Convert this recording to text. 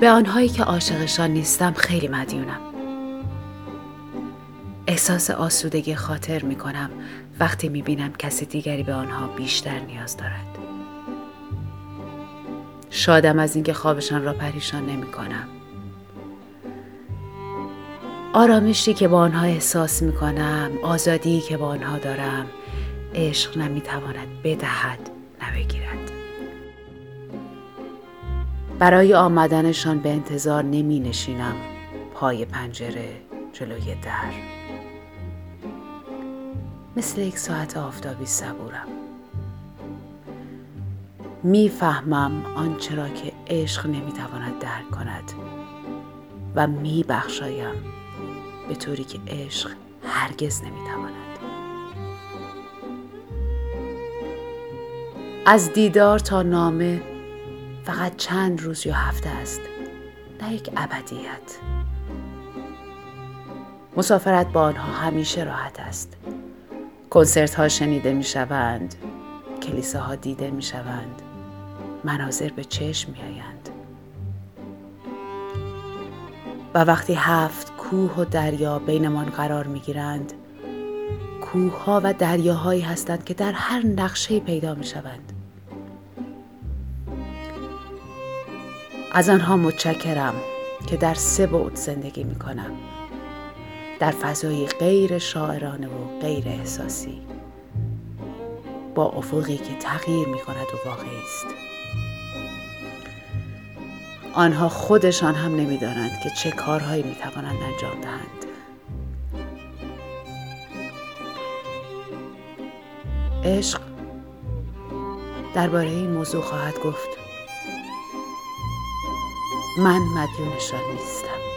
به آنهایی که عاشقشان نیستم خیلی مدیونم. احساس آسودگی خاطر می کنم وقتی می بینم کسی دیگری به آنها بیشتر نیاز دارد. شادم از اینکه خوابشان را پریشان نمی کنم آرامشی که با آنها احساس می کنم آزادی که با آنها دارم عشق نمی تواند بدهد نبگیرد. برای آمدنشان به انتظار نمی نشینم. پای پنجره جلوی در. مثل یک ساعت آفتابی صبورم. می‌فهمم آنچه را که عشق نمی‌تواند درک کند و میبخشایم به طوری که عشق هرگز نمی‌تواند از دیدار تا نامه فقط چند روز یا هفته است. نه یک ابدیت. مسافرت با آنها همیشه راحت است. کنسرت ها شنیده می شوند ها دیده می شوند مناظر به چشم می آیند و وقتی هفت کوه و دریا بینمان قرار می گیرند کوه ها و دریاهایی هستند که در هر نقشه پیدا می شوند از آنها متشکرم که در سه بعد زندگی می کنم در فضایی غیر شاعرانه و غیر احساسی. با افقی که تغییر می کند و واقعی است. آنها خودشان هم نمی‌دانند که چه کارهایی می توانند انجام دهند. عشق درباره این موضوع خواهد گفت. من مدیونشان نیستم.